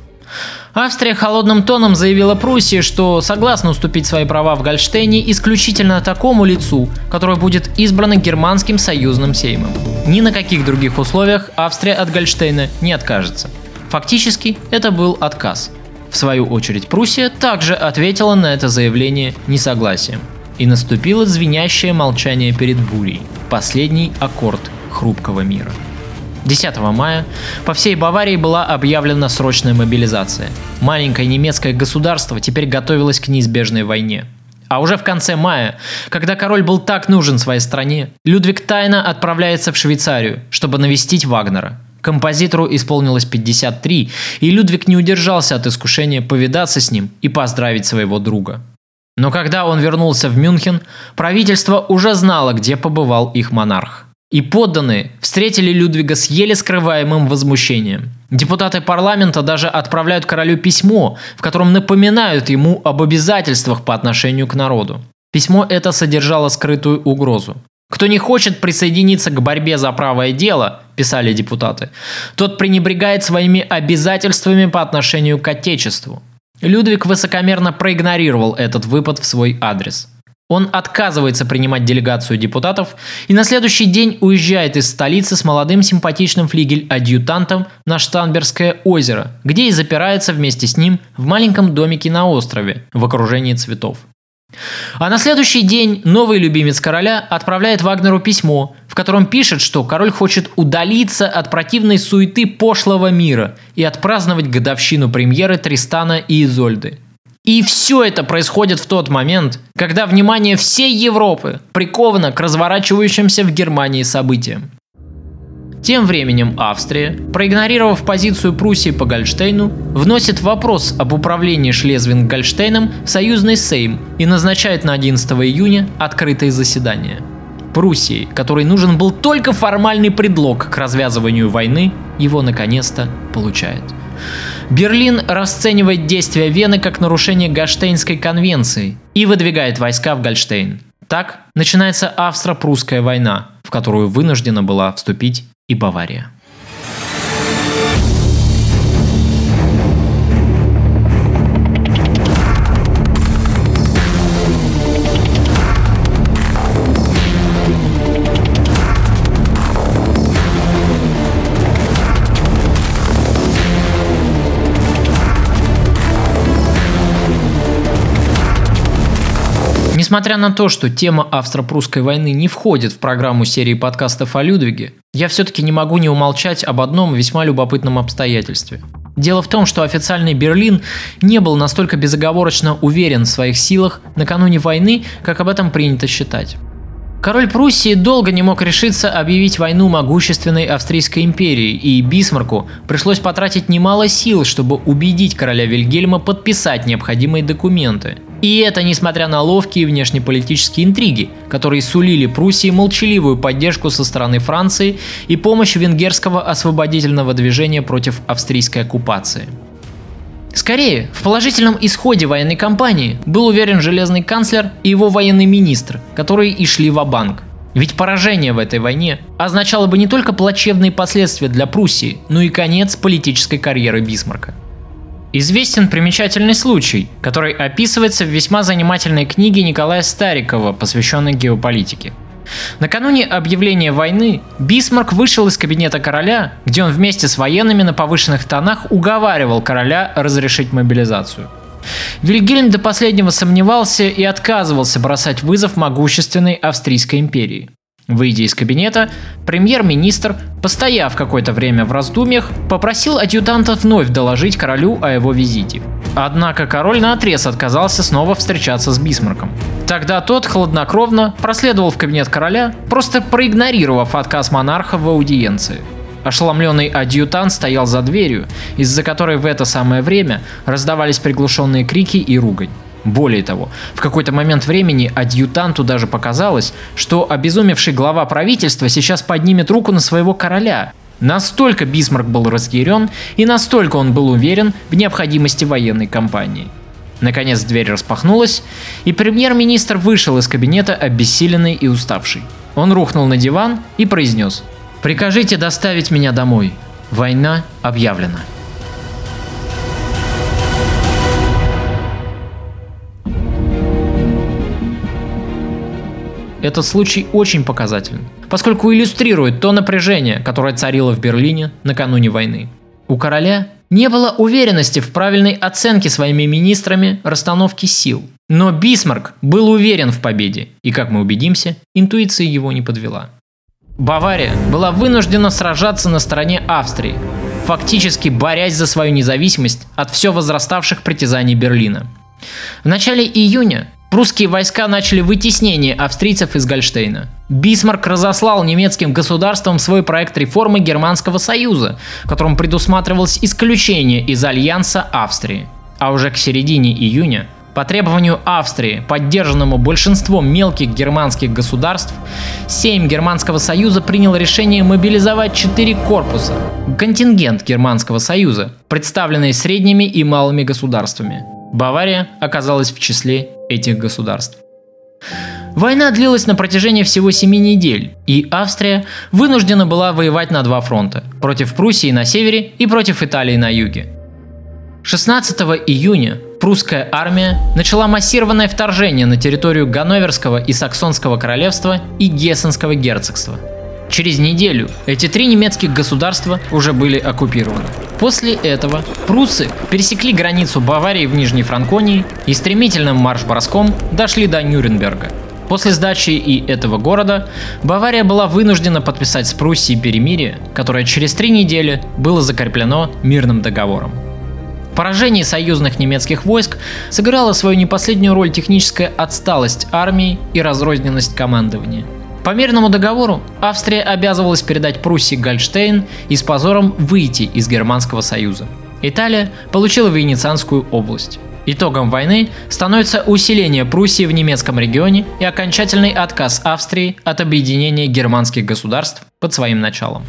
Австрия холодным тоном заявила Пруссии, что согласна уступить свои права в Гольштейне исключительно такому лицу, которое будет избрано германским союзным сеймом. Ни на каких других условиях Австрия от Гольштейна не откажется. Фактически это был отказ – в свою очередь, Пруссия также ответила на это заявление несогласием. И наступило звенящее молчание перед бурей, последний аккорд хрупкого мира. 10 мая по всей Баварии была объявлена срочная мобилизация. Маленькое немецкое государство теперь готовилось к неизбежной войне. А уже в конце мая, когда король был так нужен своей стране, Людвиг тайно отправляется в Швейцарию, чтобы навестить Вагнера. Композитору исполнилось 53, и Людвиг не удержался от искушения повидаться с ним и поздравить своего друга. Но когда он вернулся в Мюнхен, правительство уже знало, где побывал их монарх. И подданные встретили Людвига с еле скрываемым возмущением. Депутаты парламента даже отправляют королю письмо, в котором напоминают ему об обязательствах по отношению к народу. Письмо это содержало скрытую угрозу. Кто не хочет присоединиться к борьбе за правое дело, писали депутаты, тот пренебрегает своими обязательствами по отношению к Отечеству. Людвиг высокомерно проигнорировал этот выпад в свой адрес. Он отказывается принимать делегацию депутатов и на следующий день уезжает из столицы с молодым симпатичным флигель-адъютантом на Штанбергское озеро, где и запирается вместе с ним в маленьком домике на острове в окружении цветов. А на следующий день новый любимец короля отправляет Вагнеру письмо, в котором пишет, что король хочет удалиться от противной суеты пошлого мира и отпраздновать годовщину премьеры Тристана и Изольды. И все это происходит в тот момент, когда внимание всей Европы приковано к разворачивающимся в Германии событиям. Тем временем Австрия, проигнорировав позицию Пруссии по Гольштейну, вносит вопрос об управлении Шлезвинг-Гольштейном в союзный Сейм и назначает на 11 июня открытое заседание. Пруссии, которой нужен был только формальный предлог к развязыванию войны, его наконец-то получает. Берлин расценивает действия Вены как нарушение Гольштейнской конвенции и выдвигает войска в Гольштейн. Так начинается Австро-Прусская война, в которую вынуждена была вступить и Бавария. Несмотря на то, что тема австро-прусской войны не входит в программу серии подкастов о Людвиге, я все-таки не могу не умолчать об одном весьма любопытном обстоятельстве. Дело в том, что официальный Берлин не был настолько безоговорочно уверен в своих силах накануне войны, как об этом принято считать. Король Пруссии долго не мог решиться объявить войну могущественной Австрийской империи, и Бисмарку пришлось потратить немало сил, чтобы убедить короля Вильгельма подписать необходимые документы – и это несмотря на ловкие внешнеполитические интриги, которые сулили Пруссии молчаливую поддержку со стороны Франции и помощь венгерского освободительного движения против австрийской оккупации. Скорее, в положительном исходе военной кампании был уверен железный канцлер и его военный министр, которые и шли в банк Ведь поражение в этой войне означало бы не только плачевные последствия для Пруссии, но и конец политической карьеры Бисмарка. Известен примечательный случай, который описывается в весьма занимательной книге Николая Старикова, посвященной геополитике. Накануне объявления войны Бисмарк вышел из кабинета короля, где он вместе с военными на повышенных тонах уговаривал короля разрешить мобилизацию. Вильгельм до последнего сомневался и отказывался бросать вызов могущественной Австрийской империи. Выйдя из кабинета, премьер-министр, постояв какое-то время в раздумьях, попросил адъютанта вновь доложить королю о его визите. Однако король наотрез отказался снова встречаться с Бисмарком. Тогда тот хладнокровно проследовал в кабинет короля, просто проигнорировав отказ монарха в аудиенции. Ошеломленный адъютант стоял за дверью, из-за которой в это самое время раздавались приглушенные крики и ругань. Более того, в какой-то момент времени адъютанту даже показалось, что обезумевший глава правительства сейчас поднимет руку на своего короля. Настолько Бисмарк был разъярен и настолько он был уверен в необходимости военной кампании. Наконец дверь распахнулась, и премьер-министр вышел из кабинета обессиленный и уставший. Он рухнул на диван и произнес «Прикажите доставить меня домой. Война объявлена». Этот случай очень показателен, поскольку иллюстрирует то напряжение, которое царило в Берлине накануне войны. У короля не было уверенности в правильной оценке своими министрами расстановки сил. Но Бисмарк был уверен в победе, и, как мы убедимся, интуиция его не подвела. Бавария была вынуждена сражаться на стороне Австрии, фактически борясь за свою независимость от все возраставших притязаний Берлина. В начале июня Прусские войска начали вытеснение австрийцев из Гольштейна. Бисмарк разослал немецким государствам свой проект реформы Германского Союза, в котором предусматривалось исключение из Альянса Австрии. А уже к середине июня по требованию Австрии, поддержанному большинством мелких германских государств, Сейм Германского Союза принял решение мобилизовать четыре корпуса – контингент Германского Союза, представленный средними и малыми государствами. Бавария оказалась в числе этих государств. Война длилась на протяжении всего семи недель, и Австрия вынуждена была воевать на два фронта – против Пруссии на севере и против Италии на юге. 16 июня прусская армия начала массированное вторжение на территорию Ганноверского и Саксонского королевства и Гессенского герцогства – Через неделю эти три немецких государства уже были оккупированы. После этого пруссы пересекли границу Баварии в Нижней Франконии и стремительным марш-броском дошли до Нюрнберга. После сдачи и этого города Бавария была вынуждена подписать с Пруссией перемирие, которое через три недели было закреплено мирным договором. Поражение союзных немецких войск сыграло свою непоследнюю роль техническая отсталость армии и разрозненность командования – по мирному договору Австрия обязывалась передать Пруссии Гольштейн и с позором выйти из Германского союза. Италия получила Венецианскую область. Итогом войны становится усиление Пруссии в немецком регионе и окончательный отказ Австрии от объединения германских государств под своим началом.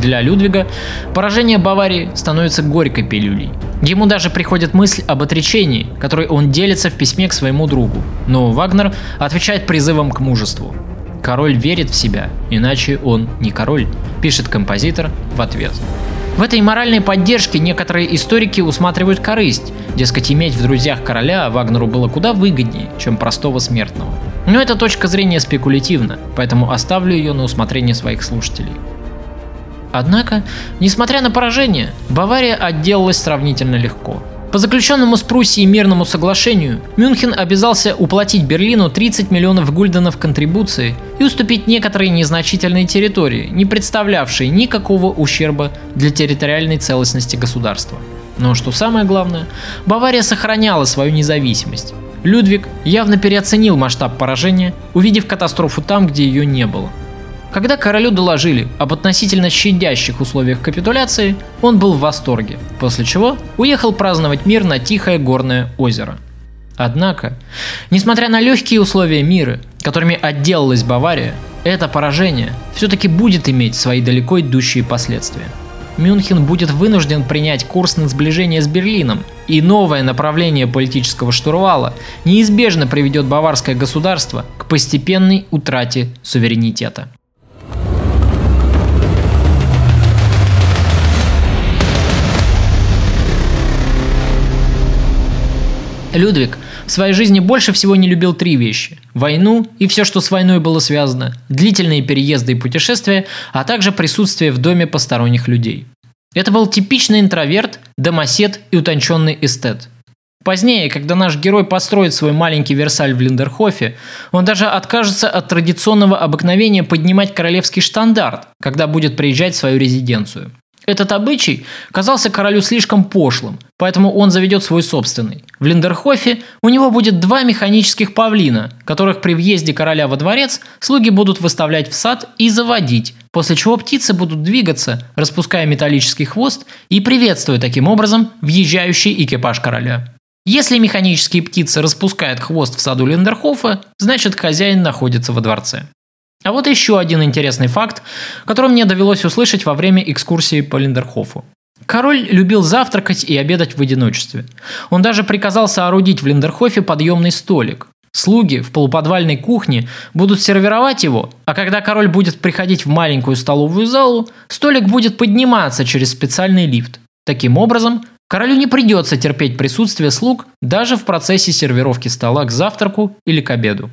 Для Людвига поражение Баварии становится горькой пилюлей. Ему даже приходит мысль об отречении, которой он делится в письме к своему другу. Но Вагнер отвечает призывом к мужеству. Король верит в себя, иначе он не король, пишет композитор в ответ. В этой моральной поддержке некоторые историки усматривают корысть, дескать, иметь в друзьях короля Вагнеру было куда выгоднее, чем простого смертного. Но эта точка зрения спекулятивна, поэтому оставлю ее на усмотрение своих слушателей. Однако, несмотря на поражение, Бавария отделалась сравнительно легко. По заключенному с Пруссией мирному соглашению, Мюнхен обязался уплатить Берлину 30 миллионов гульденов контрибуции и уступить некоторые незначительные территории, не представлявшие никакого ущерба для территориальной целостности государства. Но что самое главное, Бавария сохраняла свою независимость. Людвиг явно переоценил масштаб поражения, увидев катастрофу там, где ее не было – когда королю доложили об относительно щадящих условиях капитуляции, он был в восторге, после чего уехал праздновать мир на Тихое горное озеро. Однако, несмотря на легкие условия мира, которыми отделалась Бавария, это поражение все-таки будет иметь свои далеко идущие последствия. Мюнхен будет вынужден принять курс на сближение с Берлином, и новое направление политического штурвала неизбежно приведет баварское государство к постепенной утрате суверенитета. Людвиг в своей жизни больше всего не любил три вещи. Войну и все, что с войной было связано, длительные переезды и путешествия, а также присутствие в доме посторонних людей. Это был типичный интроверт, домосед и утонченный эстет. Позднее, когда наш герой построит свой маленький Версаль в Линдерхофе, он даже откажется от традиционного обыкновения поднимать королевский штандарт, когда будет приезжать в свою резиденцию. Этот обычай казался королю слишком пошлым, поэтому он заведет свой собственный. В Линдерхофе у него будет два механических павлина, которых при въезде короля во дворец слуги будут выставлять в сад и заводить, после чего птицы будут двигаться, распуская металлический хвост и приветствуя таким образом въезжающий экипаж короля. Если механические птицы распускают хвост в саду Линдерхофа, значит хозяин находится во дворце. А вот еще один интересный факт, который мне довелось услышать во время экскурсии по Линдерхофу. Король любил завтракать и обедать в одиночестве. Он даже приказал соорудить в Линдерхофе подъемный столик. Слуги в полуподвальной кухне будут сервировать его, а когда король будет приходить в маленькую столовую залу, столик будет подниматься через специальный лифт. Таким образом, королю не придется терпеть присутствие слуг даже в процессе сервировки стола к завтраку или к обеду.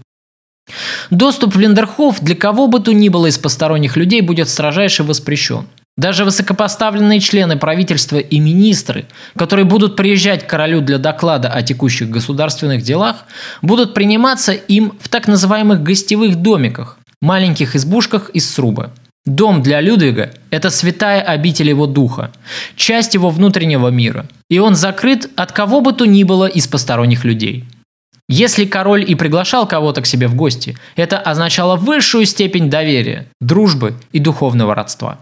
Доступ в Линдерхоф для кого бы то ни было из посторонних людей будет строжайше воспрещен. Даже высокопоставленные члены правительства и министры, которые будут приезжать к королю для доклада о текущих государственных делах, будут приниматься им в так называемых гостевых домиках, маленьких избушках из сруба. Дом для Людвига – это святая обитель его духа, часть его внутреннего мира, и он закрыт от кого бы то ни было из посторонних людей – если король и приглашал кого-то к себе в гости, это означало высшую степень доверия, дружбы и духовного родства.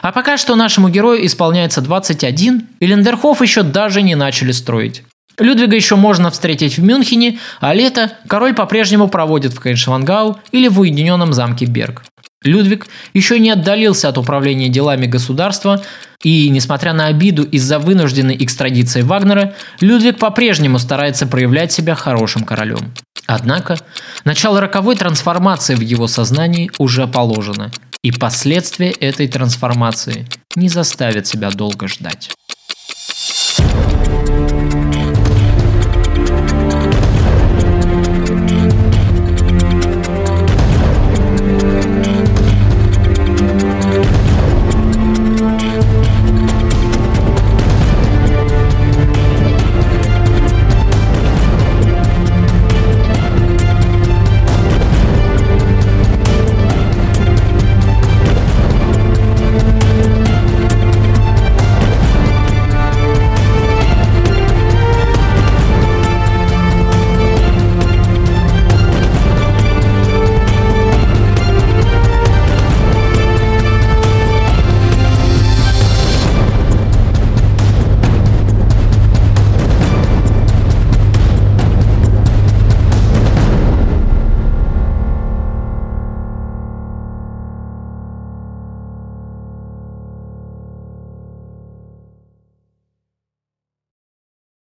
А пока что нашему герою исполняется 21, и Лендерхоф еще даже не начали строить. Людвига еще можно встретить в Мюнхене, а лето король по-прежнему проводит в Кейншвангау или в уединенном замке Берг. Людвиг еще не отдалился от управления делами государства, и, несмотря на обиду из-за вынужденной экстрадиции Вагнера, Людвиг по-прежнему старается проявлять себя хорошим королем. Однако, начало роковой трансформации в его сознании уже положено, и последствия этой трансформации не заставят себя долго ждать.